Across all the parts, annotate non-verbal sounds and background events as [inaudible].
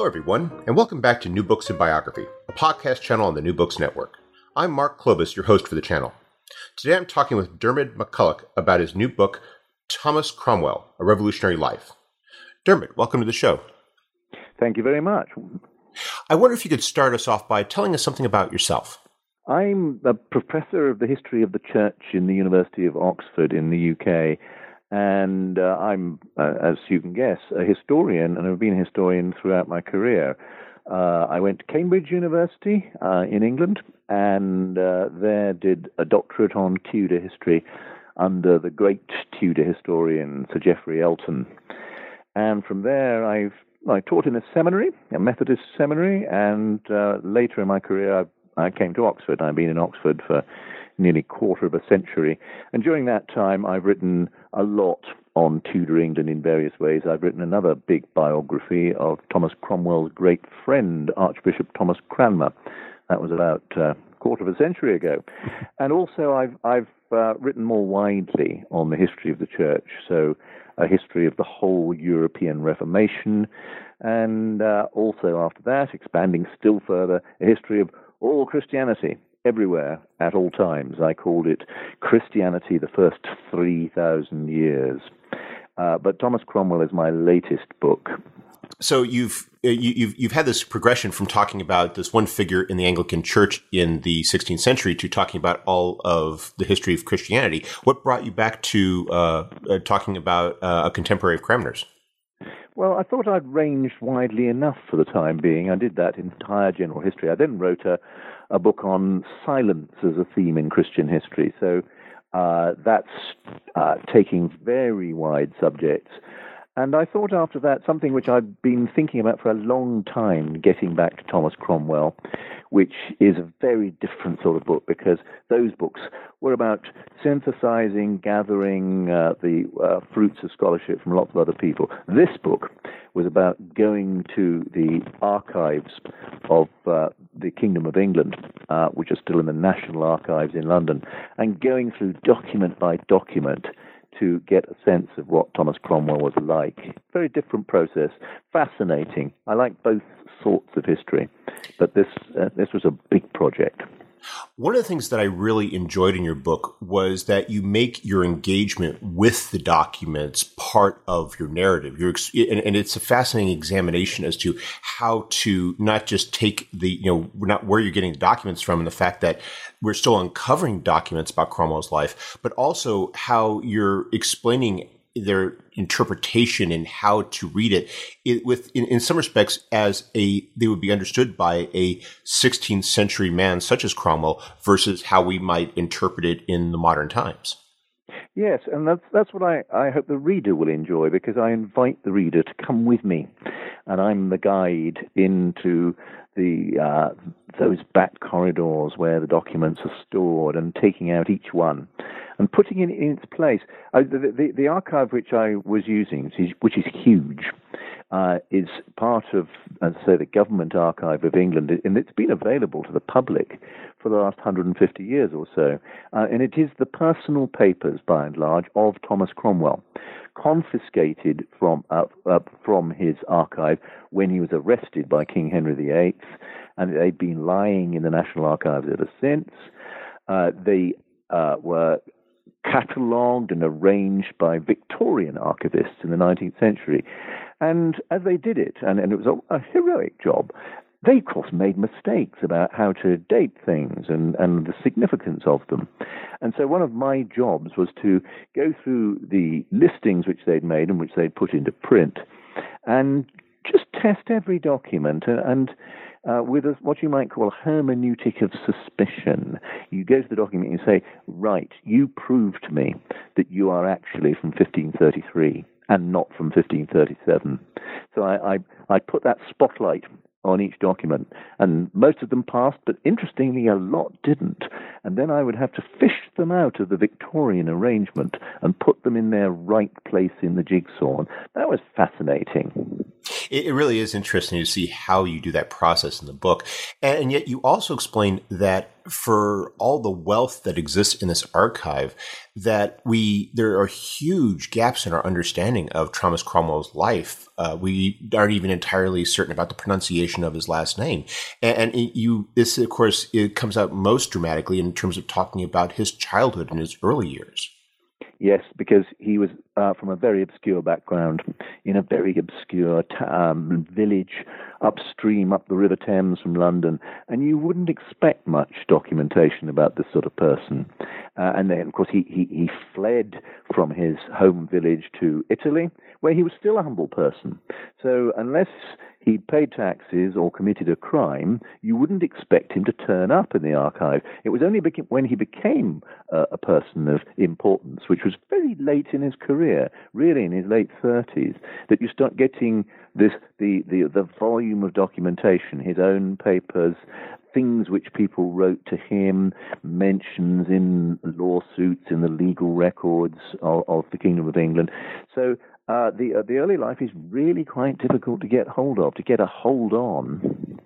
Hello, everyone, and welcome back to New Books in Biography, a podcast channel on the New Books Network. I'm Mark Klobas, your host for the channel. Today I'm talking with Diarmaid MacCulloch about his new book, Thomas Cromwell A Revolutionary Life. Diarmaid, welcome to the show. Thank you very much. I wonder if you could start us off by telling us something about yourself. I'm a professor of the history of the church in the University of Oxford in the UK. And uh, I'm, uh, as you can guess, a historian, and I've been a historian throughout my career. Uh, I went to Cambridge University uh, in England, and uh, there did a doctorate on Tudor history under the great Tudor historian Sir Geoffrey Elton. And from there, I've I taught in a seminary, a Methodist seminary, and uh, later in my career, I, I came to Oxford. I've been in Oxford for nearly quarter of a century. And during that time, I've written a lot on Tudor England in various ways. I've written another big biography of Thomas Cromwell's great friend, Archbishop Thomas Cranmer. That was about a uh, quarter of a century ago. [laughs] And also, I've, I've uh, written more widely on the history of the church. So, a history of the whole European Reformation, and uh, also after that, expanding still further, a history of all Christianity everywhere at all times. I called it Christianity the First 3,000 Years. Uh, but Thomas Cromwell is my latest book. So you've uh, you've you've had this progression from talking about this one figure in the Anglican Church in the 16th century to talking about all of the history of Christianity. What brought you back to uh, uh, talking about uh, a contemporary of Cranmer's? Well, I thought I'd ranged widely enough for the time being. I did that entire general history. I then wrote a, a book on silence as a theme in Christian history. So uh, that's uh, taking very wide subjects. And I thought after that something which I've been thinking about for a long time, getting back to Thomas Cromwell, which is a very different sort of book because those books were about synthesizing, gathering uh, the uh, fruits of scholarship from lots of other people. This book was about going to the archives of uh, the Kingdom of England, uh, which are still in the National Archives in London, and going through document by document to get a sense of what Thomas Cromwell was like. Very different process, fascinating. I like both sorts of history, but this uh, this was a big project. One of the things that I really enjoyed in your book was that you make your engagement with the documents part of your narrative. You're, and, and, it's a fascinating examination as to how to not just take the, you know, not where you're getting the documents from and the fact that we're still uncovering documents about Cromwell's life, but also how you're explaining their interpretation and how to read it, it with in, in, some respects as a they would be understood by a 16th century man such as Cromwell versus how we might interpret it in the modern times. Yes, and that's that's what I, I hope the reader will enjoy because I invite the reader to come with me and I'm the guide into the uh, those back corridors where the documents are stored and taking out each one and putting it in its place. Uh, the, the, the, archive which I was using, which is huge, uh, is part of, as I say, the Government Archive of England, and it's been available to the public for the last 150 years or so. Uh, and it is the personal papers, by and large, of Thomas Cromwell, confiscated from uh, from his archive when he was arrested by King Henry VIII, and they've been lying in the National Archives ever since. Uh, they uh, were catalogued and arranged by Victorian archivists in the 19th century. And as they did it, and, and it was a, a heroic job, they, of course, made mistakes about how to date things and, and the significance of them. And so one of my jobs was to go through the listings which they'd made and which they'd put into print and just test every document and, and uh, with a, what you might call a hermeneutic of suspicion. You go to the document and you say, right, you prove to me that you are actually from 1533 and not from 1537. So I, I, I put that spotlight on each document. And most of them passed, but interestingly, a lot didn't. And then I would have to fish them out of the Victorian arrangement and put them in their right place in the jigsaw. That was fascinating. It really is interesting to see how you do that process in the book. And yet you also explain that for all the wealth that exists in this archive, that we there are huge gaps in our understanding of Thomas Cromwell's life. Uh, we aren't even entirely certain about the pronunciation of his last name, and, and it, you this of course it comes out most dramatically in terms of talking about his childhood and his early years. Yes, because he was uh, from a very obscure background in a very obscure um, village upstream up the River Thames from London, and you wouldn't expect much documentation about this sort of person. Uh, and then, of course, he, he, he fled from his home village to Italy, where he was still a humble person. So, unless he paid taxes or committed a crime, you wouldn't expect him to turn up in the archive. It was only when he became uh, a person of importance, which was very late in his career, really in his late 30s, that you start getting this the, the, the volume of documentation, his own papers, things which people wrote to him, mentions in lawsuits, in the legal records of, of the Kingdom of England. So uh, the uh, the early life is really quite difficult to get hold of, to get a hold on.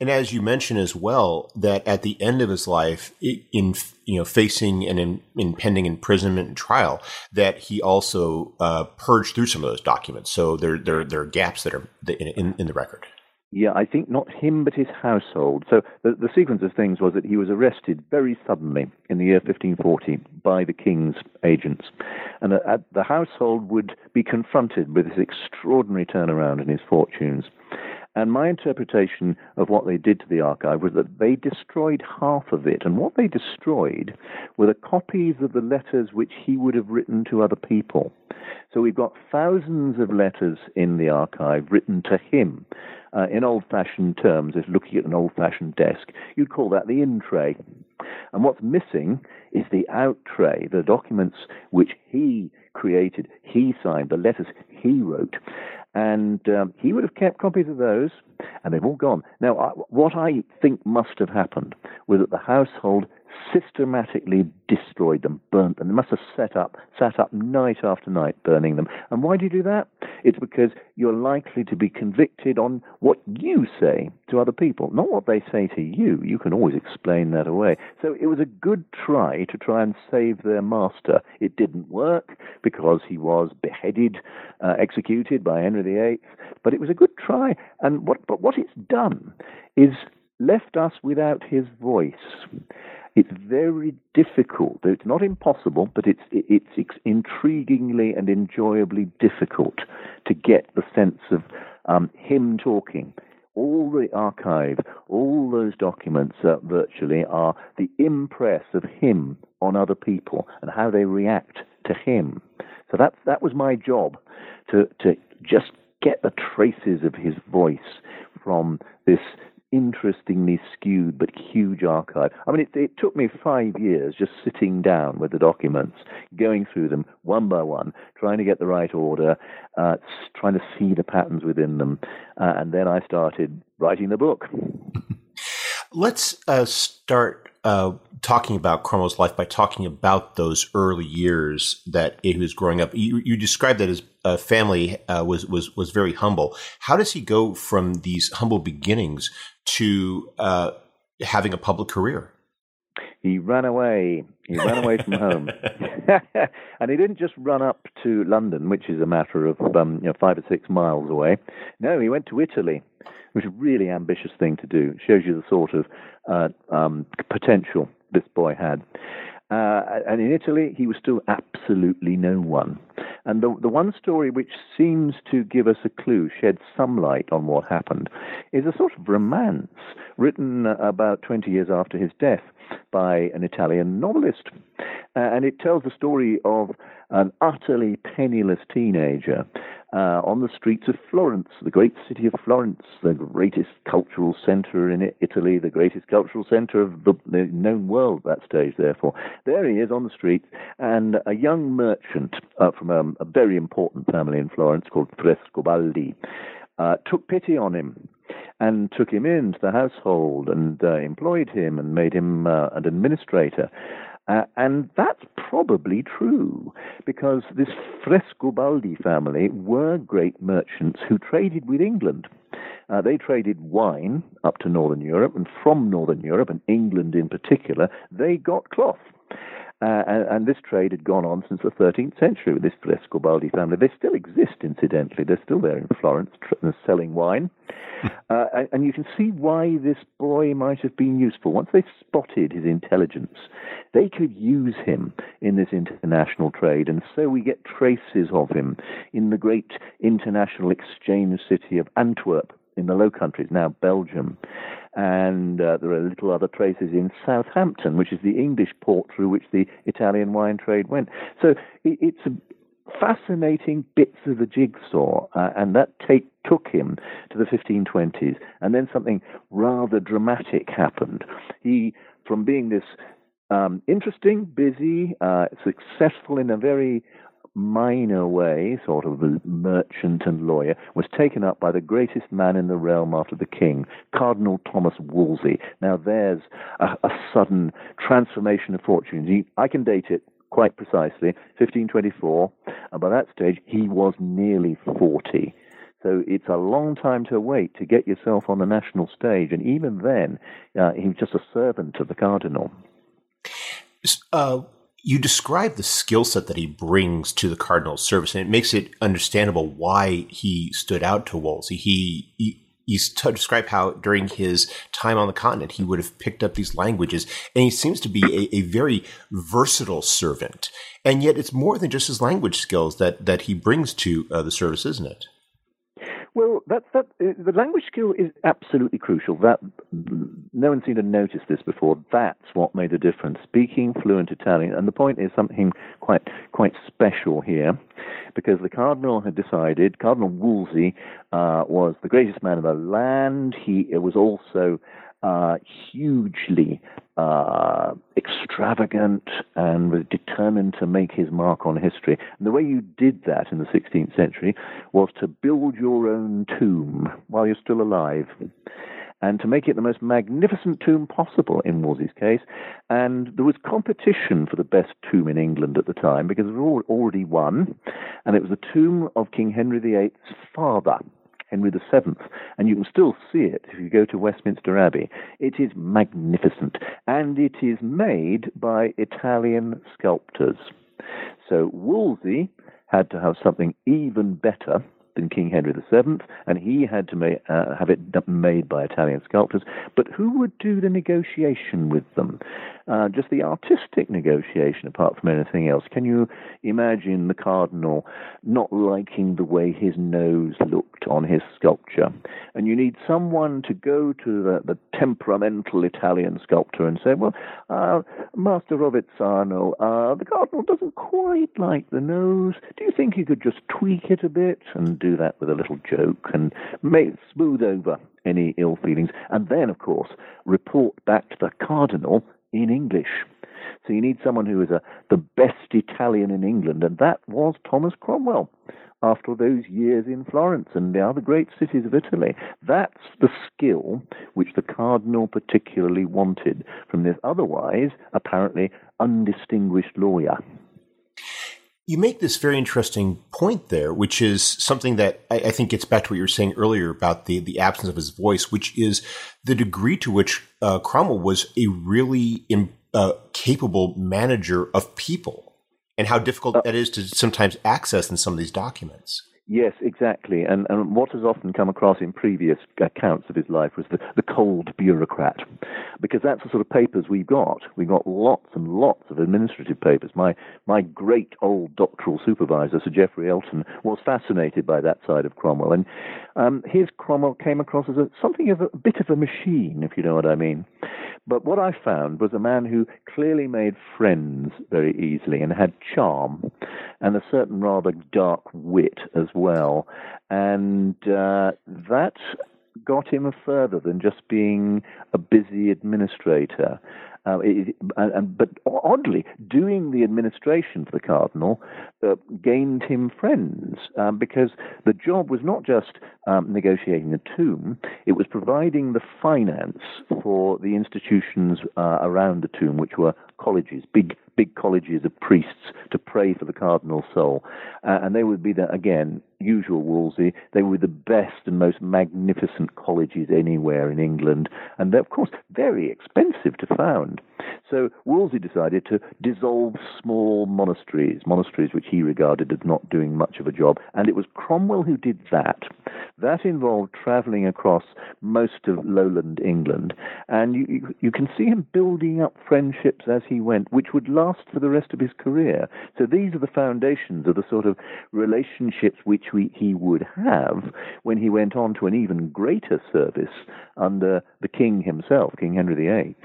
And as you mentioned as well, that at the end of his life, in you know facing an impending imprisonment and trial, that he also uh, purged through some of those documents. So there there there are gaps that are in, in the record. Yeah, I think not him, but his household. So the, the sequence of things was that he was arrested very suddenly in the year 1540 by the king's agents. And uh, the household would be confronted with this extraordinary turnaround in his fortunes. And my interpretation of what they did to the archive was that they destroyed half of it. And what they destroyed were the copies of the letters which he would have written to other people. So we've got thousands of letters in the archive written to him. Uh, in old fashioned terms, if looking at an old fashioned desk, you'd call that the in tray. And what's missing is the out tray, the documents which he created, he signed, the letters he wrote. And um, he would have kept copies of those, and they've all gone. Now, I, what I think must have happened was that the household systematically destroyed them, burnt them. They must have set up, sat up night after night burning them. And why do you do that? It's because you're likely to be convicted on what you say to other people, not what they say to you. You can always explain that away. So it was a good try to try and save their master. It didn't work because he was beheaded, uh, executed by Henry VIII, but it was a good try. And what, but what it's done is left us without his voice. It's very difficult. It's not impossible, but it's it's intriguingly and enjoyably difficult to get the sense of um, him talking. All the archive, all those documents uh, virtually are the impress of him on other people and how they react to him. So that that was my job to to just get the traces of his voice from this interestingly skewed but huge archive. I mean, it, it, took me five years just sitting down with the documents, going through them one by one, trying to get the right order, uh, trying to see the patterns within them, uh, and then I started writing the book. [laughs] Let's uh, start uh, talking about Cromwell's life by talking about those early years that he was growing up. You, you described that his uh, family uh, was was was very humble. How does he go from these humble beginnings to uh, having a public career? He ran away. He ran away from home, [laughs] [laughs] and he didn't just run up to London, which is a matter of um, you know, five or six miles away. No, he went to Italy, which is a really ambitious thing to do. It shows you the sort of uh, um, potential this boy had. Uh, and in Italy, he was still absolutely no one. And the, the one story which seems to give us a clue, shed some light on what happened, is a sort of romance written about 20 years after his death by an Italian novelist. Uh, and it tells the story of an utterly penniless teenager uh, on the streets of Florence, the great city of Florence, the greatest cultural center in Italy, the greatest cultural center of the, known world at that stage, therefore. There he is on the streets, and a young merchant uh, from a, a, very important family in Florence called Frescobaldi uh, took pity on him and took him into the household and uh, employed him and made him uh, an administrator. Uh, and that's probably true because this Frescobaldi family were great merchants who traded with England. Uh, they traded wine up to Northern Europe, and from Northern Europe, and England in particular, they got cloth. Uh, and, and, this trade had gone on since the 13th century with this Frescobaldi family. They still exist, incidentally. They're still there in Florence tr- selling wine. [laughs] Uh, and, and you can see why this boy might have been useful. Once they spotted his intelligence, they could use him in this international trade. And so we get traces of him in the great international exchange city of Antwerp in the Low Countries, now Belgium and uh, there are little other traces in Southampton, which is the English port through which the Italian wine trade went. So it, it's a, fascinating bits of the jigsaw, uh, and that take, took him to the 1520s, and then something rather dramatic happened. He, from being this um, interesting, busy, uh, successful in a very minor way, sort of merchant and lawyer, was taken up by the greatest man in the realm after the king, Cardinal Thomas Wolsey. Now, there's a, a sudden transformation of fortunes. I can date it quite precisely, 1524, and by that stage he was nearly 40. So it's a long time to wait to get yourself on the national stage, and even then, uh, he was just a servant of the cardinal. Uh, you describe the skill set that he brings to the cardinal's service, and it makes it understandable why he stood out to Wolsey. He, he you describe how during his time on the continent he would have picked up these languages, and he seems to be a, a, very versatile servant. And yet, it's more than just his language skills that that he brings to uh, the service, isn't it? Well, that, that, uh, the language skill is absolutely crucial. That no one seemed to notice this before. That's what made the difference. Speaking fluent Italian, and the point is something quite quite special here, because the cardinal had decided. Cardinal Wolsey uh, was the greatest man of the land. He was also uh, hugely uh, extravagant and was determined to make his mark on history. And the way you did that in the 16th century was to build your own tomb while you're still alive. And to make it the most magnificent tomb possible in Wolsey's case. And there was competition for the best tomb in England at the time because it was already won. And it was the tomb of King Henry VIII's father, Henry VII, and you can still see it if you go to Westminster Abbey. It is magnificent, and it is made by Italian sculptors. So Wolsey had to have something even better than King Henry VII, and he had to ma- uh, have it made by Italian sculptors. But who would do the negotiation with them? Uh, just the artistic negotiation, apart from anything else. Can you imagine the cardinal not liking the way his nose looked on his sculpture? And you need someone to go to the, the temperamental Italian sculptor and say, well, uh, Master Rovezzano, uh, the cardinal doesn't quite like the nose. Do you think you could just tweak it a bit and do that with a little joke and make smooth over any ill feelings? And then, of course, report back to the cardinal in English. So you need someone who is a, the best Italian in England, and that was Thomas Cromwell after those years in Florence and the other great cities of Italy. That's the skill which the cardinal particularly wanted from this otherwise apparently undistinguished lawyer. You make this very interesting point there, which is something that I, I, think gets back to what you were saying earlier about the, the absence of his voice, which is the degree to which uh, Cromwell was a really Im, uh, capable manager of people and how difficult uh, that is to sometimes access in some of these documents. Yes, exactly. And, and what has often come across in previous accounts of his life was the, the cold bureaucrat, because that's the sort of papers we've got. We got lots and lots of administrative papers. My, my great old doctoral supervisor, Sir Geoffrey Elton, was fascinated by that side of Cromwell. And um, his Cromwell came across as a, something of a, a bit of a machine, if you know what I mean. But what I found was a man who clearly made friends very easily and had charm and a certain rather dark wit as well. And uh, that got him further than just being a busy administrator. Uh, it, and, but oddly, doing the administration for the cardinal uh, gained him friends um, because the job was not just um, negotiating the tomb; it was providing the finance for the institutions uh, around the tomb, which were colleges, big big colleges of priests to pray for the cardinal's soul, uh, and they would be the again usual Wolsey. They were the best and most magnificent colleges anywhere in England, and they're of course very expensive to found. So Wolsey decided to dissolve small monasteries, monasteries which he regarded as not doing much of a job, and it was Cromwell who did that. That involved travelling across most of lowland England, and you, you, you can see him building up friendships as he went, which would last for the rest of his career. So these are the foundations of the sort of relationships which we, he would have when he went on to an even greater service under the king himself, King Henry VIII.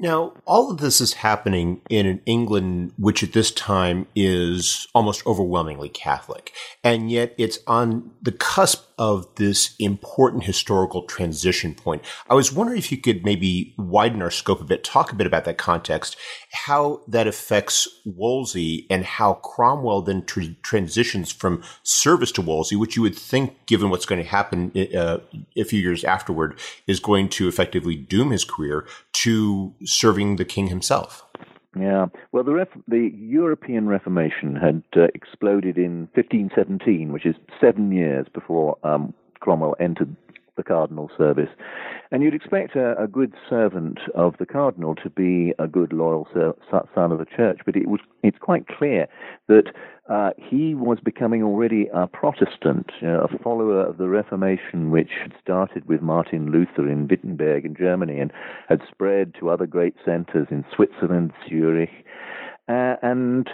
Now, all of this is happening in an England which at this time is almost overwhelmingly Catholic. And yet it's on the cusp of this important historical transition point. I was wondering if you could maybe widen our scope a bit, talk a bit about that context, how that affects Wolsey and how Cromwell then tr- transitions from service to Wolsey, which you would think, given what's going to happen uh, a few years afterward, is going to effectively doom his career to serving the king himself. Yeah, well, the Ref- the European Reformation had uh, exploded in 1517, which is seven years before um, Cromwell entered the cardinal service. And you'd expect a, a, good servant of the cardinal to be a good, loyal son of the church, but it was it's quite clear that uh, he was becoming already a Protestant, a follower of the Reformation, which had started with Martin Luther in Wittenberg in Germany and had spread to other great centers in Switzerland, Zurich, uh, and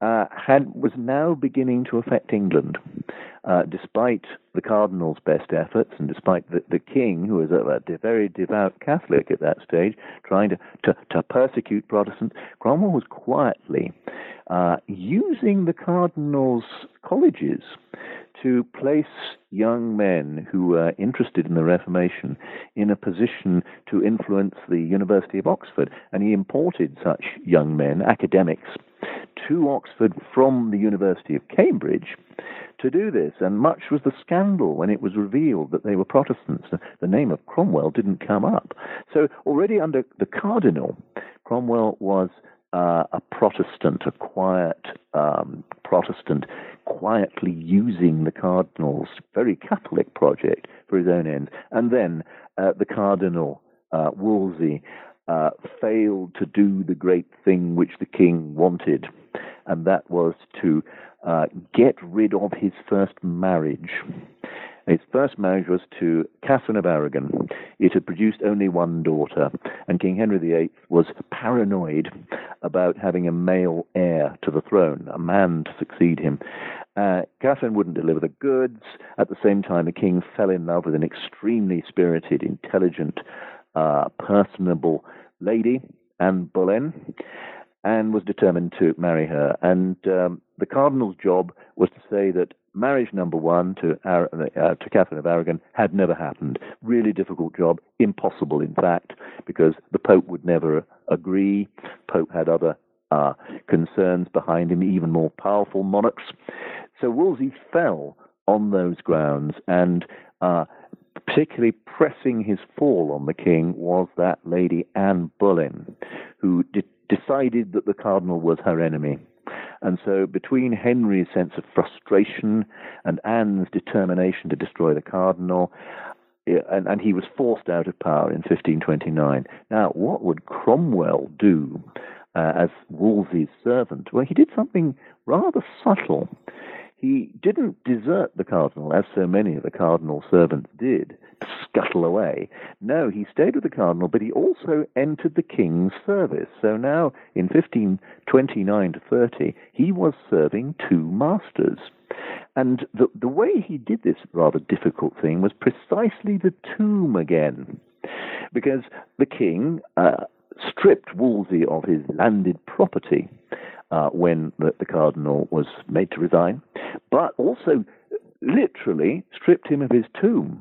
uh, had was now beginning to affect England uh, despite the cardinal's best efforts and despite the, the king, who was a, a, very devout Catholic at that stage, trying to, to, to persecute Protestants, Cromwell was quietly uh, using the cardinal's colleges to place young men who were interested in the Reformation in a position to influence the University of Oxford. And he imported such young men, academics, to Oxford from the University of Cambridge to do this, and much was the scandal when it was revealed that they were Protestants. The name of Cromwell didn't come up. So already under the cardinal, Cromwell was uh, a Protestant, a quiet um, Protestant, quietly using the cardinal's very Catholic project for his own ends. And then uh, the cardinal, uh, Wolsey, uh, failed to do the great thing which the king wanted, and that was to uh, get rid of his first marriage. His first marriage was to Catherine of Aragon. It had produced only one daughter, and King Henry VIII was paranoid about having a male heir to the throne, a man to succeed him. Uh, Catherine wouldn't deliver the goods. At the same time, the king fell in love with an extremely spirited, intelligent, uh, personable lady, Anne Boleyn, and was determined to marry her. And um, the cardinal's job was to say that marriage number one to, uh, to Catherine of Aragon had never happened. Really difficult job, impossible in fact, because the Pope would never agree. Pope had other uh, concerns behind him, even more powerful monarchs. So Wolsey fell on those grounds, and uh, particularly pressing his fall on the king was that lady Anne Boleyn, who de- decided that the cardinal was her enemy. And so, between Henry's sense of frustration and Anne's determination to destroy the cardinal, and, and, he was forced out of power in 1529. Now, what would Cromwell do uh, as Wolsey's servant? Well, he did something rather subtle. He didn't desert the cardinal, as so many of the cardinal's servants did, to scuttle away. No, he stayed with the cardinal, but he also entered the king's service. So now, in 1529 to 30, he was serving two masters. And the, the way he did this rather difficult thing was precisely the tomb again. Because the king uh, stripped Wolsey of his landed property uh, when the, the cardinal was made to resign, but also literally stripped him of his tomb.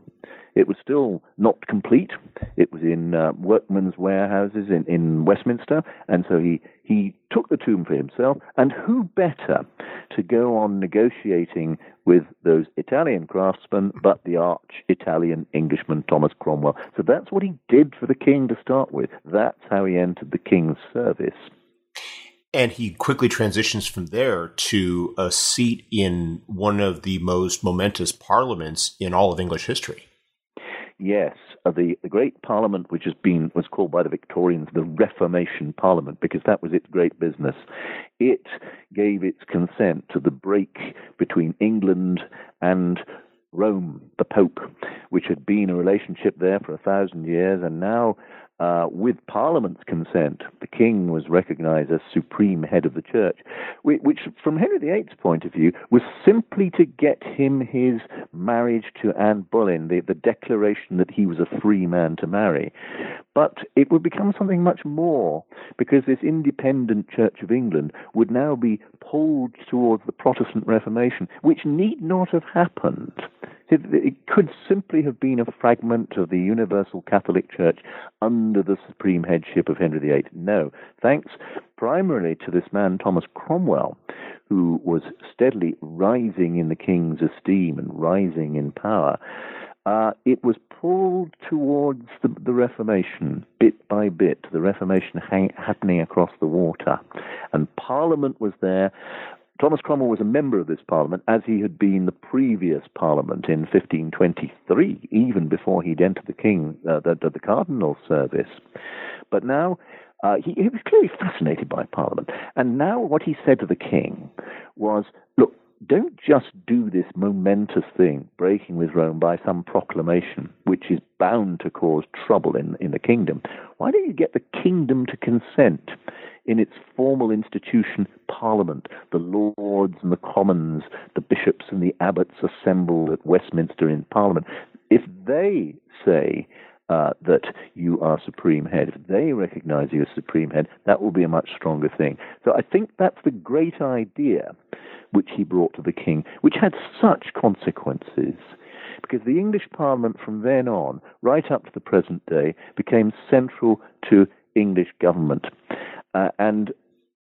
It was still not complete. It was in uh, workmen's warehouses in, in Westminster, and so he, he took the tomb for himself. And who better to go on negotiating with those Italian craftsmen but the arch Italian Englishman Thomas Cromwell? So that's what he did for the king to start with. That's how he entered the king's service. And he quickly transitions from there to a seat in one of the most momentous parliaments in all of English history. Yes, uh, the, the great parliament, which has been was called by the Victorians the Reformation Parliament, because that was its great business. It gave its consent to the break between England and Rome, the Pope, which had been a relationship there for a thousand years, and now uh, with Parliament's consent, the king was recognized as supreme head of the church, which, from Henry VIII's point of view, was simply to get him his marriage to Anne Boleyn, the, the declaration that he was a free man to marry. But it would become something much more, because this independent Church of England would now be pulled towards the Protestant Reformation, which need not have happened. It, could simply have been a fragment of the Universal Catholic Church under the supreme headship of Henry VIII. No, thanks primarily to this man, Thomas Cromwell, who was steadily rising in the king's esteem and rising in power. Uh, it was pulled towards the, the, Reformation, bit by bit, the Reformation hang, happening across the water. And Parliament was there Thomas Cromwell was a member of this parliament, as he had been the previous parliament in 1523, even before he'd entered the king, uh, the, the, cardinal service. But now uh, he, he, was clearly fascinated by Parliament. And now what he said to the king was, look, don't just do this momentous thing, breaking with Rome by some proclamation, which is bound to cause trouble in, in the kingdom. Why don't you get the kingdom to consent in its formal institution, Parliament, the Lords and the Commons, the bishops and the abbots assembled at Westminster in Parliament? If they say uh, that you are supreme head, if they recognize you as supreme head, that will be a much stronger thing. So I think that's the great idea which he brought to the king, which had such consequences. Because the English Parliament from then on, right up to the present day, became central to English government. Uh, and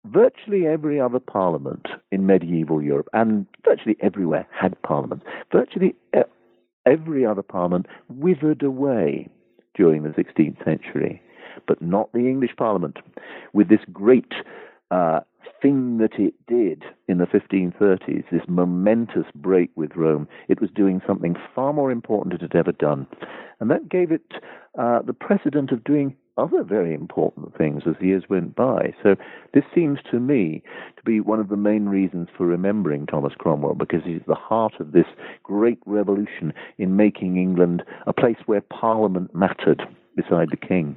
virtually every other parliament in medieval Europe, and virtually everywhere, had parliaments. Virtually every other parliament withered away during the 16th century, but not the English Parliament, with this great uh, thing that it did in the 1530s, this momentous break with Rome, it was doing something far more important it had ever done. And that gave it uh, the precedent of doing other very important things as the years went by. So this seems to me to be one of the main reasons for remembering Thomas Cromwell because he's the heart of this great revolution in making England a place where Parliament mattered beside the king.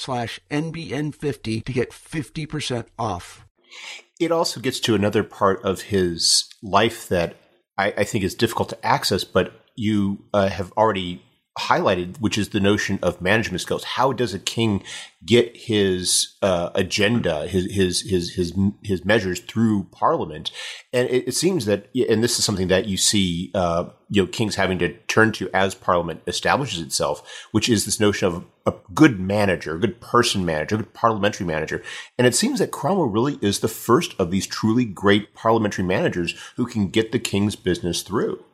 slash NBN50 to get 50% off. It also gets to another part of his life that I, I think is difficult to access, but you uh, have already highlighted, which is the notion of management skills. How does a king get his uh, agenda, his, his his his his measures through Parliament? And it, it seems that, and this is something that you see, uh, you know, kings having to turn to as Parliament establishes itself, which is this notion of a good manager, a good person manager, a good parliamentary manager. And it seems that Cromwell really is the first of these truly great parliamentary managers who can get the king's business through.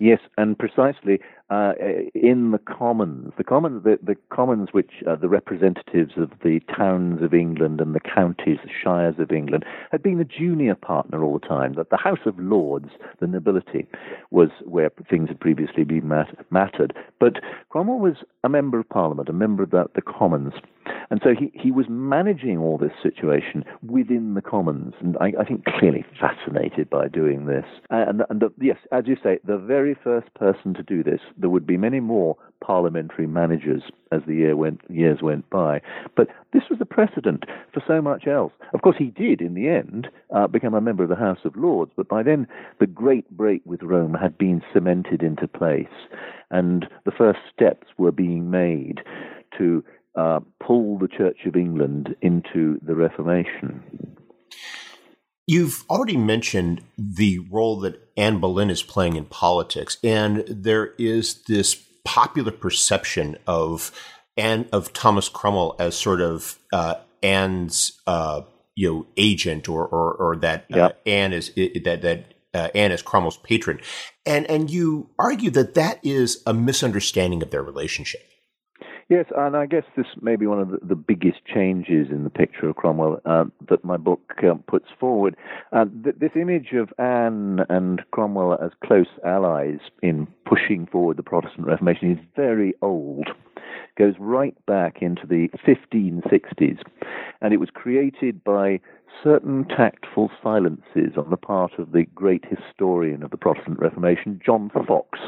Yes, and precisely uh, in the Commons, the Commons, the, the Commons, which are the representatives of the towns of England and the counties, the shires of England, had been a junior partner all the time. That the House of Lords, the nobility, was where things had previously been mat- mattered. But Cromwell was a member of Parliament, a member of the, the Commons, and so he, he was managing all this situation within the Commons, and I, I think clearly fascinated by doing this. And, and the, yes, as you say, the very first person to do this there would be many more parliamentary managers as the year went, years went by. But this was a precedent for so much else. Of course, he did, in the end, uh, become a member of the House of Lords, but by then the great break with Rome had been cemented into place, and the first steps were being made to uh, pull the Church of England into the Reformation. You've already mentioned the role that Anne Boleyn is playing in politics, and there is this popular perception of Anne of Thomas Cromwell as sort of uh, Anne's uh, you know agent, or or, or that uh. Anne is that that uh, Anne is Cromwell's patron, and and you argue that that is a misunderstanding of their relationship. Yes, and I guess this may be one of the, biggest changes in the picture of Cromwell uh, that my book uh, puts forward. Uh, th- this image of Anne and Cromwell as close allies in pushing forward the Protestant Reformation is very old. Goes right back into the 1560s, and it was created by certain tactful silences on the part of the great historian of the Protestant Reformation, John Foxe.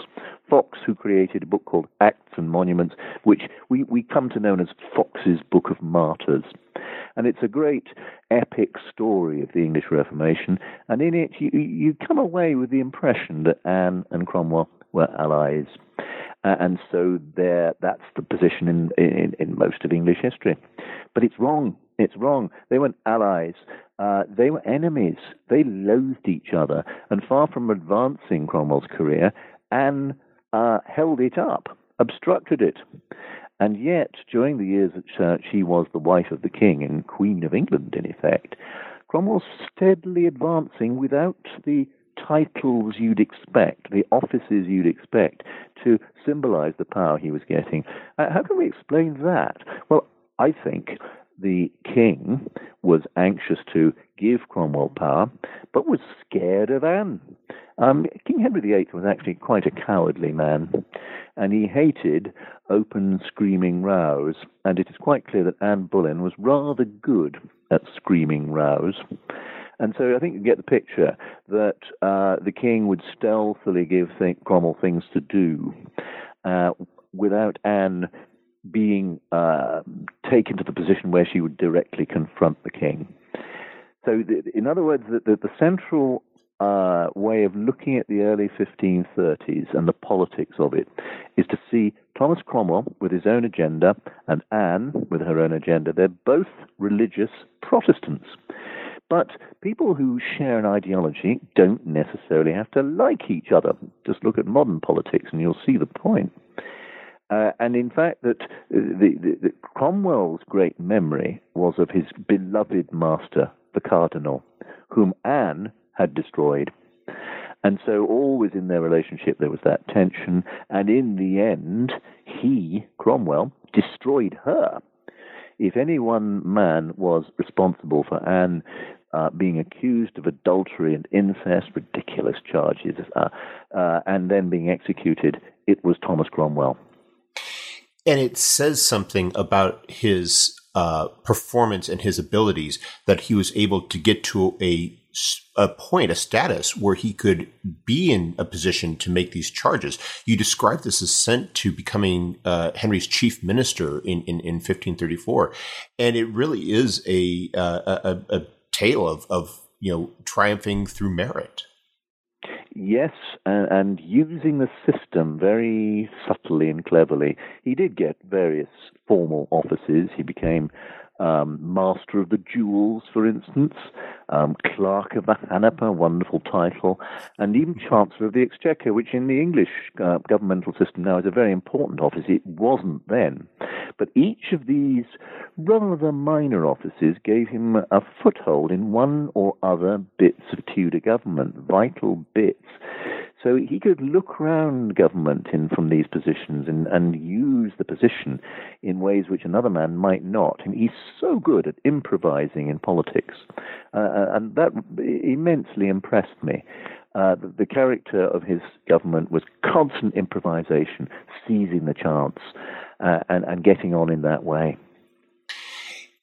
Foxe, who created a book called Acts and Monuments, which we, we come to know as Foxe's Book of Martyrs. And it's a great epic story of the English Reformation, and in it you, you come away with the impression that Anne and Cromwell were allies. Uh, and so there, that's the position in, in, in most of English history. But it's wrong. It's wrong. They weren't allies. Uh, they were enemies. They loathed each other. And far from advancing Cromwell's career, Anne uh, held it up, obstructed it. And yet, during the years that she was the wife of the king and queen of England, in effect. Cromwell steadily advancing without the titles you'd expect, the offices you'd expect to symbolize the power he was getting. Uh, how can we explain that? Well, I think the king was anxious to give Cromwell power, but was scared of Anne. Um, king Henry VIII was actually quite a cowardly man, and he hated open screaming rows, and it is quite clear that Anne Boleyn was rather good at screaming rows. And so I think you get the picture that uh, the king would stealthily give Cromwell things to do uh, without Anne being uh, taken to the position where she would directly confront the king. So, the, in other words, the, the, the central uh, way of looking at the early 1530s and the politics of it is to see Thomas Cromwell with his own agenda and Anne with her own agenda. They're both religious Protestants. But people who share an ideology don't necessarily have to like each other. Just look at modern politics and you'll see the point. Uh, and in fact, that the, the, the, Cromwell's great memory was of his beloved master, the cardinal, whom Anne had destroyed. And so, always in their relationship, there was that tension. And in the end, he, Cromwell, destroyed her. If any one man was responsible for Anne uh, being accused of adultery and incest, ridiculous charges, uh, uh, and then being executed, it was Thomas Cromwell. And it says something about his uh, performance and his abilities that he was able to get to a a point, a status where he could be in a position to make these charges. You describe this ascent to becoming uh, Henry's chief minister in, in, in, 1534, and it really is a uh, a, a tale of, of you know triumphing through merit. Yes, and, and, using the system very subtly and cleverly. He did get various formal offices. He became um, Master of the Jewels, for instance, um, Clerk of the Hanaper, wonderful title, and even Chancellor of the Exchequer, which in the English uh, governmental system now is a very important office. It wasn't then. But each of these rather minor offices gave him a foothold in one or other bits of Tudor government, vital bits so he could look around government in from these positions and, and use the position in ways which another man might not. And he's so good at improvising in politics, uh, uh and that immensely impressed me. Uh, the, the, character of his government was constant improvisation, seizing the chance, uh, and, and getting on in that way.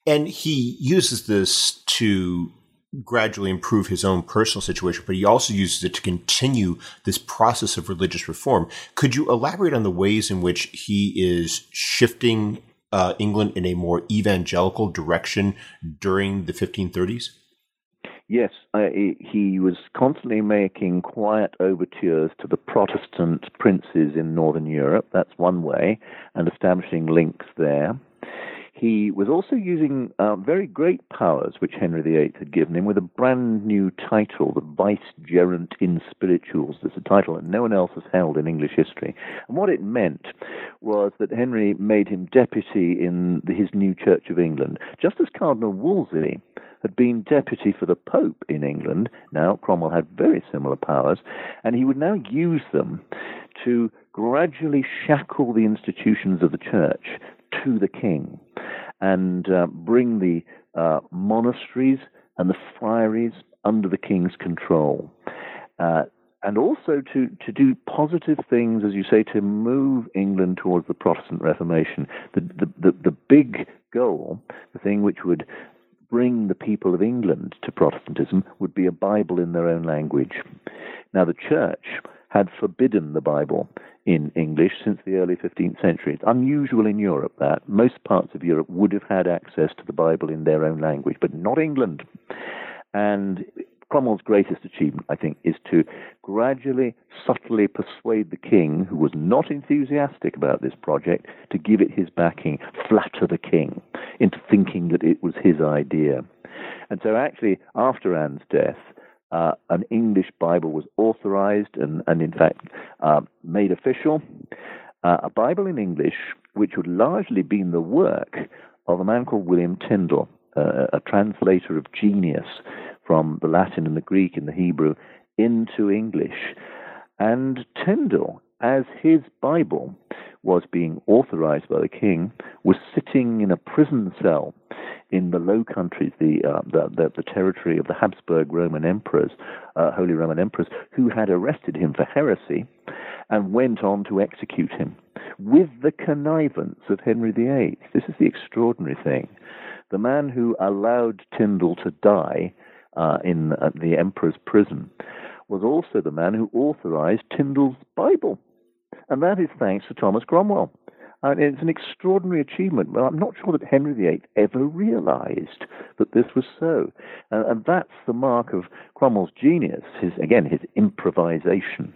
And he uses this to gradually improve his own personal situation, but he also uses it to continue this process of religious reform. Could you elaborate on the ways in which he is shifting uh, England in a more evangelical direction during the 1530s? Yes, uh, he was constantly making quiet overtures to the Protestant princes in Northern Europe. That's one way, and establishing links there. He was also using uh, very great powers which Henry VIII had given him with a brand new title, the Vicegerent in Spirituals. There's a title that no one else has held in English history. And what it meant was that Henry made him deputy in his new Church of England, just as Cardinal Wolsey had been deputy for the Pope in England. Now, Cromwell had very similar powers, and he would now use them to gradually shackle the institutions of the church to the king and uh, bring the uh, monasteries and the friaries under the king's control. Uh, and also to, to do positive things, as you say, to move England towards the Protestant Reformation. The, the, the, the big goal, the thing which would bring the people of England to Protestantism, would be a Bible in their own language. Now, the church had forbidden the Bible in English since the early 15th century. It's unusual in Europe that most parts of Europe would have had access to the Bible in their own language, but not England. And Cromwell's greatest achievement, I think, is to gradually, subtly persuade the king, who was not enthusiastic about this project, to give it his backing, flatter the king into thinking that it was his idea. And so, actually, after Anne's death, uh, an English Bible was authorized and, and in fact, uh, made official. Uh, a Bible in English, which would largely been the work of a man called William Tyndale, uh, a translator of genius from the Latin and the Greek and the Hebrew into English. And Tyndale, as his Bible was being authorized by the king, was sitting in a prison cell in the Low Countries, the, uh, the, the, the, territory of the Habsburg Roman emperors, uh, Holy Roman emperors, who had arrested him for heresy and went on to execute him with the connivance of Henry VIII. This is the extraordinary thing. The man who allowed Tyndale to die uh, in the emperor's prison was also the man who authorized Tyndale's Bible. And that is thanks to Thomas Cromwell. And it's an extraordinary achievement. Well, I'm not sure that Henry VIII ever realized that this was so. And that's the mark of Cromwell's genius, his, again, his improvisation.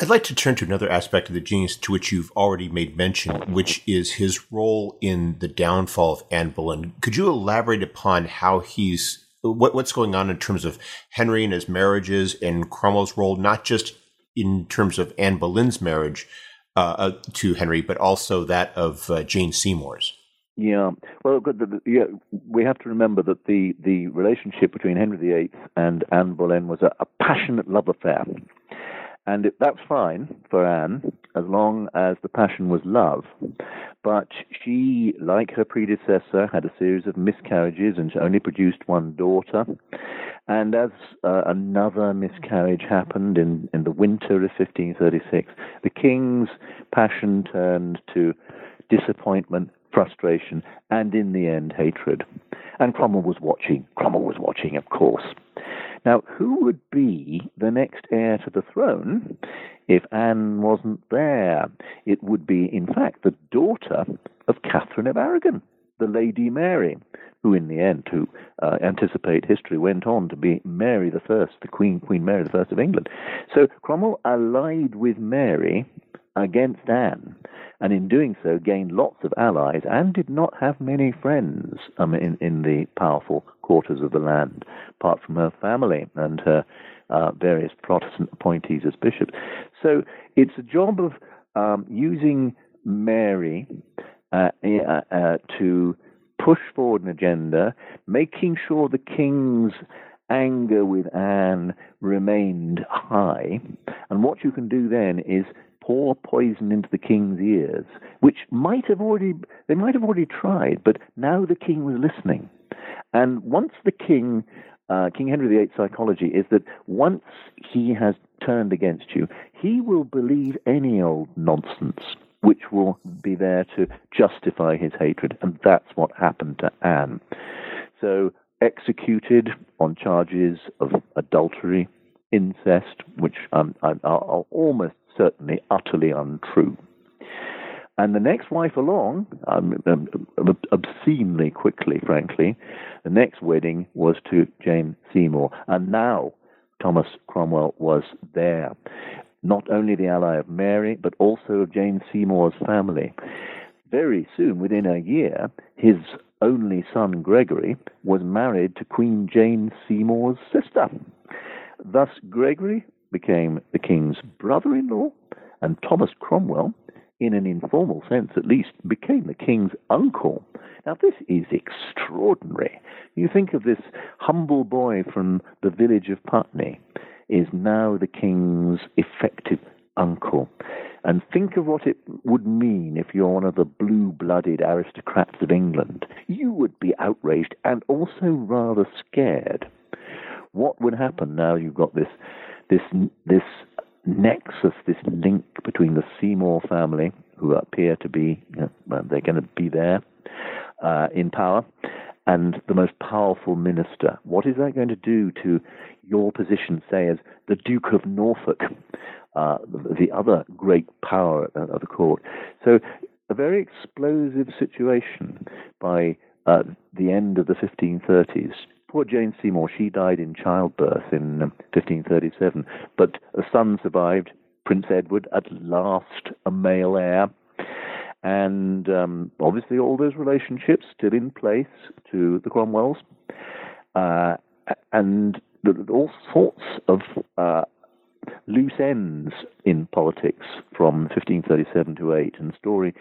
I'd like to turn to another aspect of the genius to which you've already made mention, which is his role in the downfall of Anne Boleyn. Could you elaborate upon how he's what, what's going on in terms of Henry and his marriages and Cromwell's role, not just in terms of Anne Boleyn's marriage uh, uh, to Henry, but also that of uh, Jane Seymour's? Yeah, well, yeah, we have to remember that the, the relationship between Henry VIII and Anne Boleyn was a, a passionate love affair. And it, that's fine for Anne as long as the passion was love. But she, like her predecessor, had a series of miscarriages and she only produced one daughter. And as uh, another miscarriage happened in, in the winter of 1536, the king's passion turned to disappointment, frustration, and in the end, hatred. And Cromwell was watching. Cromwell was watching, of course. Now, who would be the next heir to the throne if Anne wasn't there? It would be, in fact, the daughter of Catherine of Aragon, the Lady Mary, who, in the end, to uh, anticipate history, went on to be Mary the First, the Queen, Queen Mary the First of England. So Cromwell allied with Mary against Anne, and in doing so gained lots of allies and did not have many friends um, in, in the powerful quarters of the land, apart from her family and her uh, various Protestant appointees as bishops. So it's a job of um, using Mary uh, uh, uh to push forward an agenda, making sure the king's anger with Anne remained high. And what you can do then is pour poison into the king's ears, which might have already they might have already tried, but now the king was listening. And once the king uh, King Henry VIII's psychology is that once he has turned against you, he will believe any old nonsense which will be there to justify his hatred. And that's what happened to Anne. So, executed on charges of adultery, incest, which um, are, are almost certainly utterly untrue. And the next wife along, um, um, obscenely quickly, frankly, the next wedding was to Jane Seymour. And now Thomas Cromwell was there. Not only the ally of Mary, but also of Jane Seymour's family. Very soon, within a year, his only son Gregory was married to Queen Jane Seymour's sister. Thus, Gregory became the king's brother in law, and Thomas Cromwell, in an informal sense at least, became the king's uncle. Now, this is extraordinary. You think of this humble boy from the village of Putney is now the king's effective uncle. And think of what it would mean if you're one of the blue blooded aristocrats of England. You would be outraged and also rather scared. What would happen now you've got this this this nexus, this link between the Seymour family, who appear to be you know, they're going to be there uh, in power, and the most powerful minister. What is that going to do to your position, say, as the Duke of Norfolk, uh, the other great power of the court? So, a very explosive situation by uh, the end of the 1530s poor Jane Seymour, she died in childbirth in 1537, um, but a son survived, Prince Edward, at last a male heir. And um, obviously, all those relationships still in place to the Cromwells. Uh, and all sorts of uh, loose ends in politics from 1537 to 8. And the story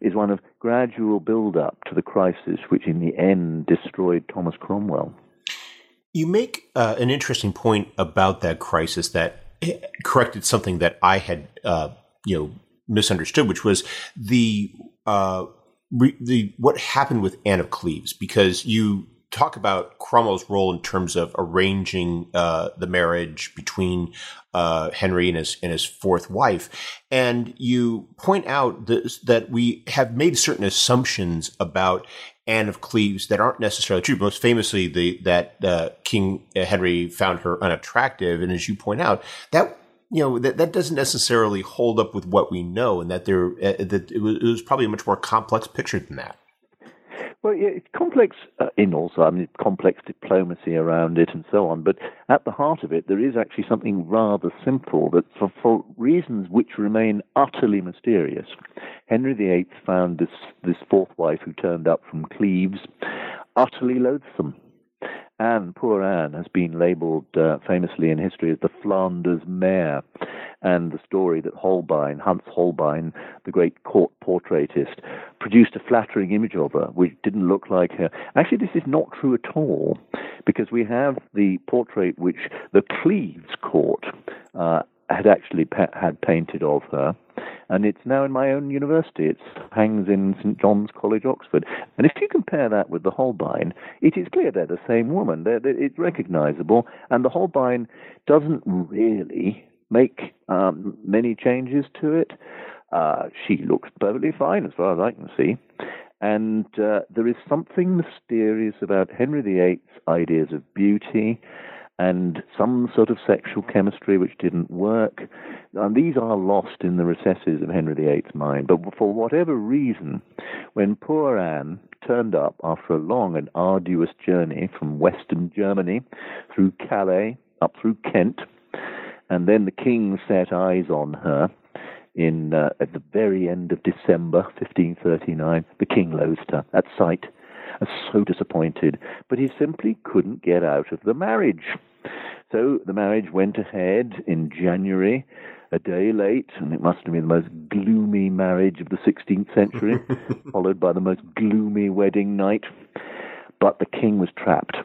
is one of gradual build up to the crisis which in the end destroyed Thomas Cromwell. You make uh, an interesting point about that crisis that corrected something that I had, uh, you know, misunderstood, which was the uh, re- the what happened with Anne of Cleves, because you talk about Cromwell's role in terms of arranging uh, the marriage between uh, Henry and his and his fourth wife, and you point out this, that we have made certain assumptions about Anne of Cleves that aren't necessarily true. Most famously, the that uh, King Henry found her unattractive, and as you point out, that you know that that doesn't necessarily hold up with what we know, and that there uh, that it was, it was probably a much more complex picture than that. Well, it's complex uh, in also, I mean, complex diplomacy around it and so on. But at the heart of it, there is actually something rather simple that, for, for reasons which remain utterly mysterious, Henry VIII found this, this fourth wife who turned up from Cleves utterly loathsome. Anne, poor Anne, has been labelled uh, famously in history as the Flanders mare. And the story that Holbein, Hans Holbein, the great court portraitist, produced a flattering image of her, which didn't look like her. Actually, this is not true at all, because we have the portrait which the Cleves court uh, had actually had painted of her and it's now in my own university. It hangs in St John's College, Oxford. And if you compare that with the Holbein, it is clear they're the same woman. They're, they're, it's recognizable, and the Holbein doesn't really make um, many changes to it. Uh, she looks perfectly fine as far as I can see. And uh, there is something mysterious about Henry VIII's ideas of beauty and some sort of sexual chemistry which didn't work. And these are lost in the recesses of Henry VIII's mind. But for whatever reason, when poor Anne turned up after a long and arduous journey from western Germany through Calais up through Kent, and then the king set eyes on her in uh, at the very end of December 1539, the king loathed her at sight and so disappointed, but he simply couldn't get out of the marriage. So the marriage went ahead in January, a day late, and it must have been the most gloomy marriage of the 16th century, [laughs] followed by the most gloomy wedding night. But the king was trapped.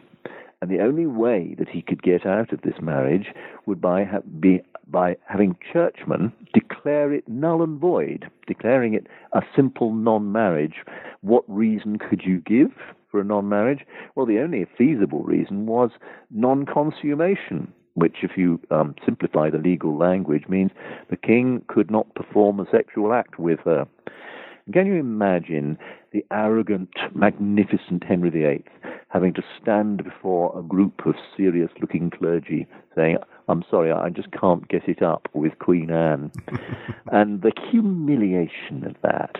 And the only way that he could get out of this marriage would by, ha- be, by having churchmen declare it null and void, declaring it a simple non marriage. What reason could you give for a non marriage? Well, the only feasible reason was non consummation, which, if you um, simplify the legal language, means the king could not perform a sexual act with her. Can you imagine the arrogant, magnificent Henry VIII having to stand before a group of serious looking clergy saying, I'm sorry, I just can't get it up with Queen Anne? [laughs] and the humiliation of that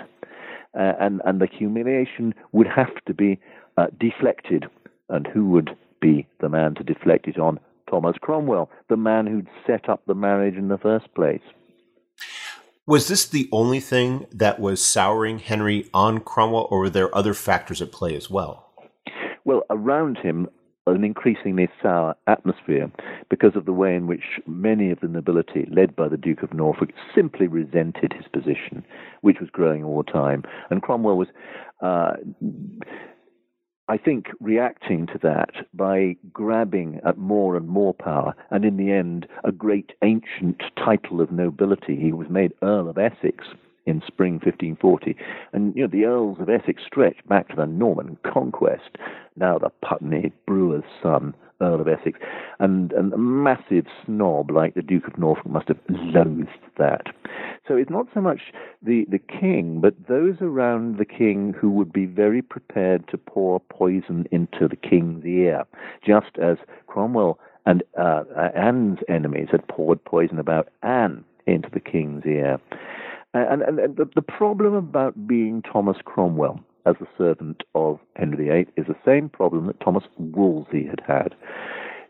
uh, and and the humiliation would have to be uh, deflected. And who would be the man to deflect it on? Thomas Cromwell, the man who'd set up the marriage in the first place. Was this the only thing that was souring Henry on Cromwell, or were there other factors at play as well? Well, around him, an increasingly sour atmosphere because of the way in which many of the nobility, led by the Duke of Norfolk, simply resented his position, which was growing all the time. And Cromwell was, uh, I think, reacting to that by grabbing at more and more power, and in the end, a great ancient title of nobility. He was made Earl of Essex in spring 1540. And, you know, the Earls of Essex stretch back to the Norman conquest. Now the Putney brewer's son, Earl of Essex. And, and a massive snob like the Duke of Norfolk must have loathed that. So it's not so much the, the king, but those around the king who would be very prepared to pour poison into the king's ear, just as Cromwell and uh, Anne's enemies had poured poison about Anne into the king's ear. And, and, and the, the problem about being Thomas Cromwell as a servant of Henry VIII is the same problem that Thomas Wolsey had had.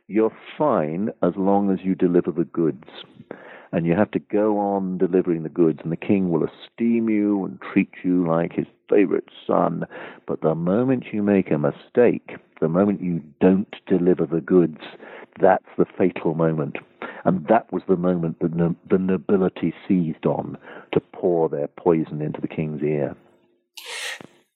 You're fine as long as you deliver the goods. And you have to go on delivering the goods, and the king will esteem you and treat you like his favorite son. But the moment you make a mistake, the moment you don't deliver the goods, that's the fatal moment. And that was the moment that no, the nobility seized on to pour their poison into the king's ear.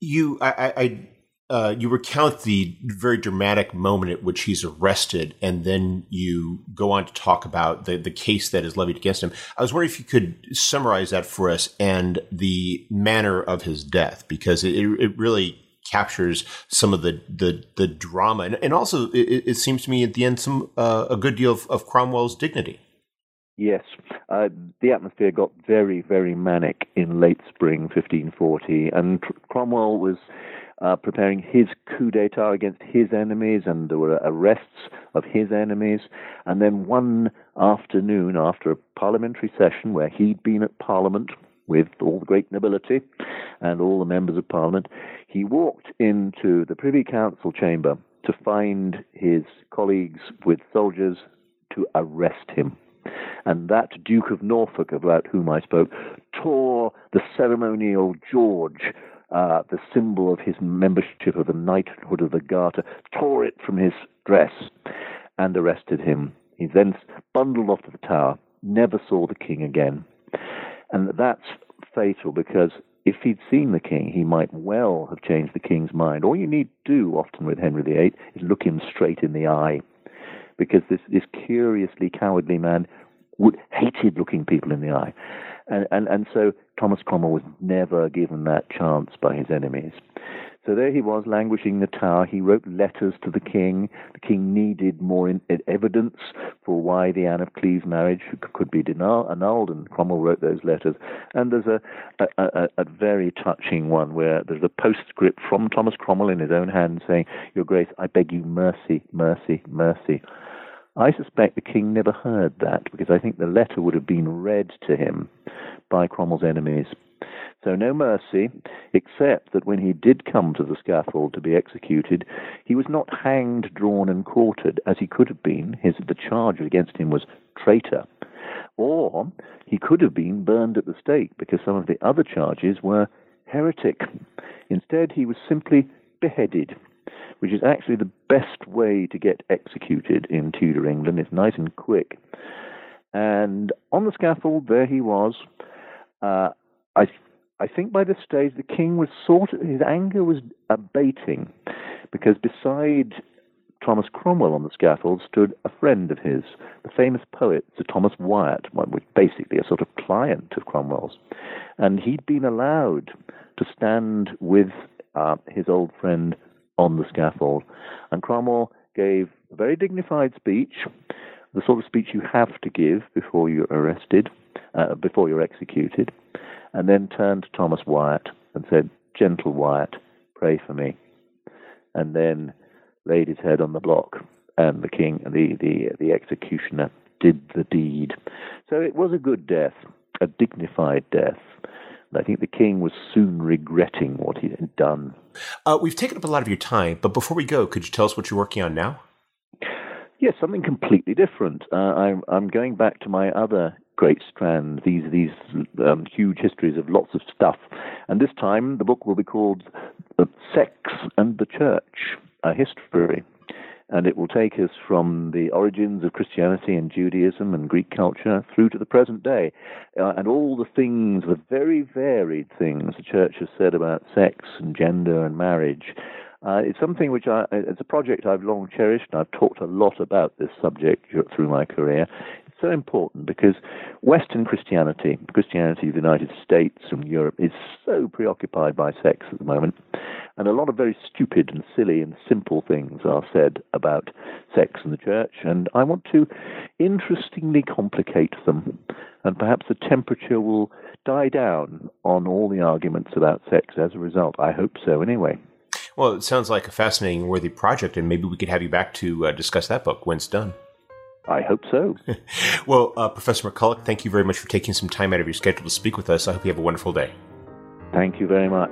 You, I, I uh, you recount the very dramatic moment at which he's arrested, and then you go on to talk about the, the case that is levied against him. I was wondering if you could summarize that for us and the manner of his death, because it, it really captures some of the the, the drama, and, and also it, it, seems to me at the end some uh, a good deal of, of Cromwell's dignity. Yes, uh, the atmosphere got very, very manic in late spring 1540, and Cromwell was uh, preparing his coup d'etat against his enemies, and there were arrests of his enemies. And then one afternoon, after a parliamentary session where he'd been at Parliament with all the great nobility and all the members of Parliament, he walked into the Privy Council chamber to find his colleagues with soldiers to arrest him. And that Duke of Norfolk, about whom I spoke, tore the ceremonial George, uh, the symbol of his membership of the knighthood of the Garter, tore it from his dress and arrested him. He then bundled off to the tower, never saw the king again. And that's fatal because if he'd seen the king, he might well have changed the king's mind. All you need to do often with Henry VIII is look him straight in the eye because this, this curiously cowardly man would, hated looking people in the eye. And, and, and so Thomas Cromwell was never given that chance by his enemies. So there he was, languishing in the tower. He wrote letters to the king. The king needed more in, evidence for why the Anne of Cleves marriage could be annulled, and Cromwell wrote those letters. And there's a, a, a, a very touching one where there's a postscript from Thomas Cromwell in his own hand saying, Your Grace, I beg you mercy, mercy, mercy. I suspect the king never heard that because I think the letter would have been read to him by Cromwell's enemies. So no mercy, except that when he did come to the scaffold to be executed, he was not hanged, drawn, and quartered as he could have been. His the charge against him was traitor, or he could have been burned at the stake because some of the other charges were heretic. Instead, he was simply beheaded which is actually the best way to get executed in Tudor England. It's nice and quick. And on the scaffold, there he was. Uh, I, I think by this stage the king was sort of his anger was abating, because beside Thomas Cromwell on the scaffold stood a friend of his, the famous poet Sir Thomas Wyatt, basically a sort of client of Cromwell's, and he'd been allowed to stand with uh, his old friend on the scaffold. And Cromwell gave a very dignified speech, the sort of speech you have to give before you're arrested, uh, before you're executed, and then turned to Thomas Wyatt and said, Gentle Wyatt, pray for me. And then laid his head on the block, and the king, the, the, the executioner, did the deed. So it was a good death, a dignified death. I think the king was soon regretting what he had done. Uh, we've taken up a lot of your time, but before we go, could you tell us what you're working on now? Yes, something completely different. Uh, I'm, I'm going back to my other great strand, these these um, huge histories of lots of stuff. And this time, the book will be called "Sex and the Church: A History." And it will take us from the origins of Christianity and Judaism and Greek culture through to the present day, uh, and all the things, the very varied things the church has said about sex and gender and marriage. Uh, it's something which I, it's a project I've long cherished, and I've talked a lot about this subject through my career so important because Western Christianity, Christianity of the United States and Europe, is so preoccupied by sex at the moment. And a lot of very stupid and silly and simple things are said about sex in the church. And I want to interestingly complicate them. And perhaps the temperature will die down on all the arguments about sex as a result. I hope so, anyway. Well, it sounds like a fascinating, worthy project, and maybe we could have you back to uh, discuss that book when it's done. I hope so. [laughs] well, uh, Professor MacCulloch, thank you very much for taking some time out of your schedule to speak with us. I hope you have a wonderful day. Thank you very much.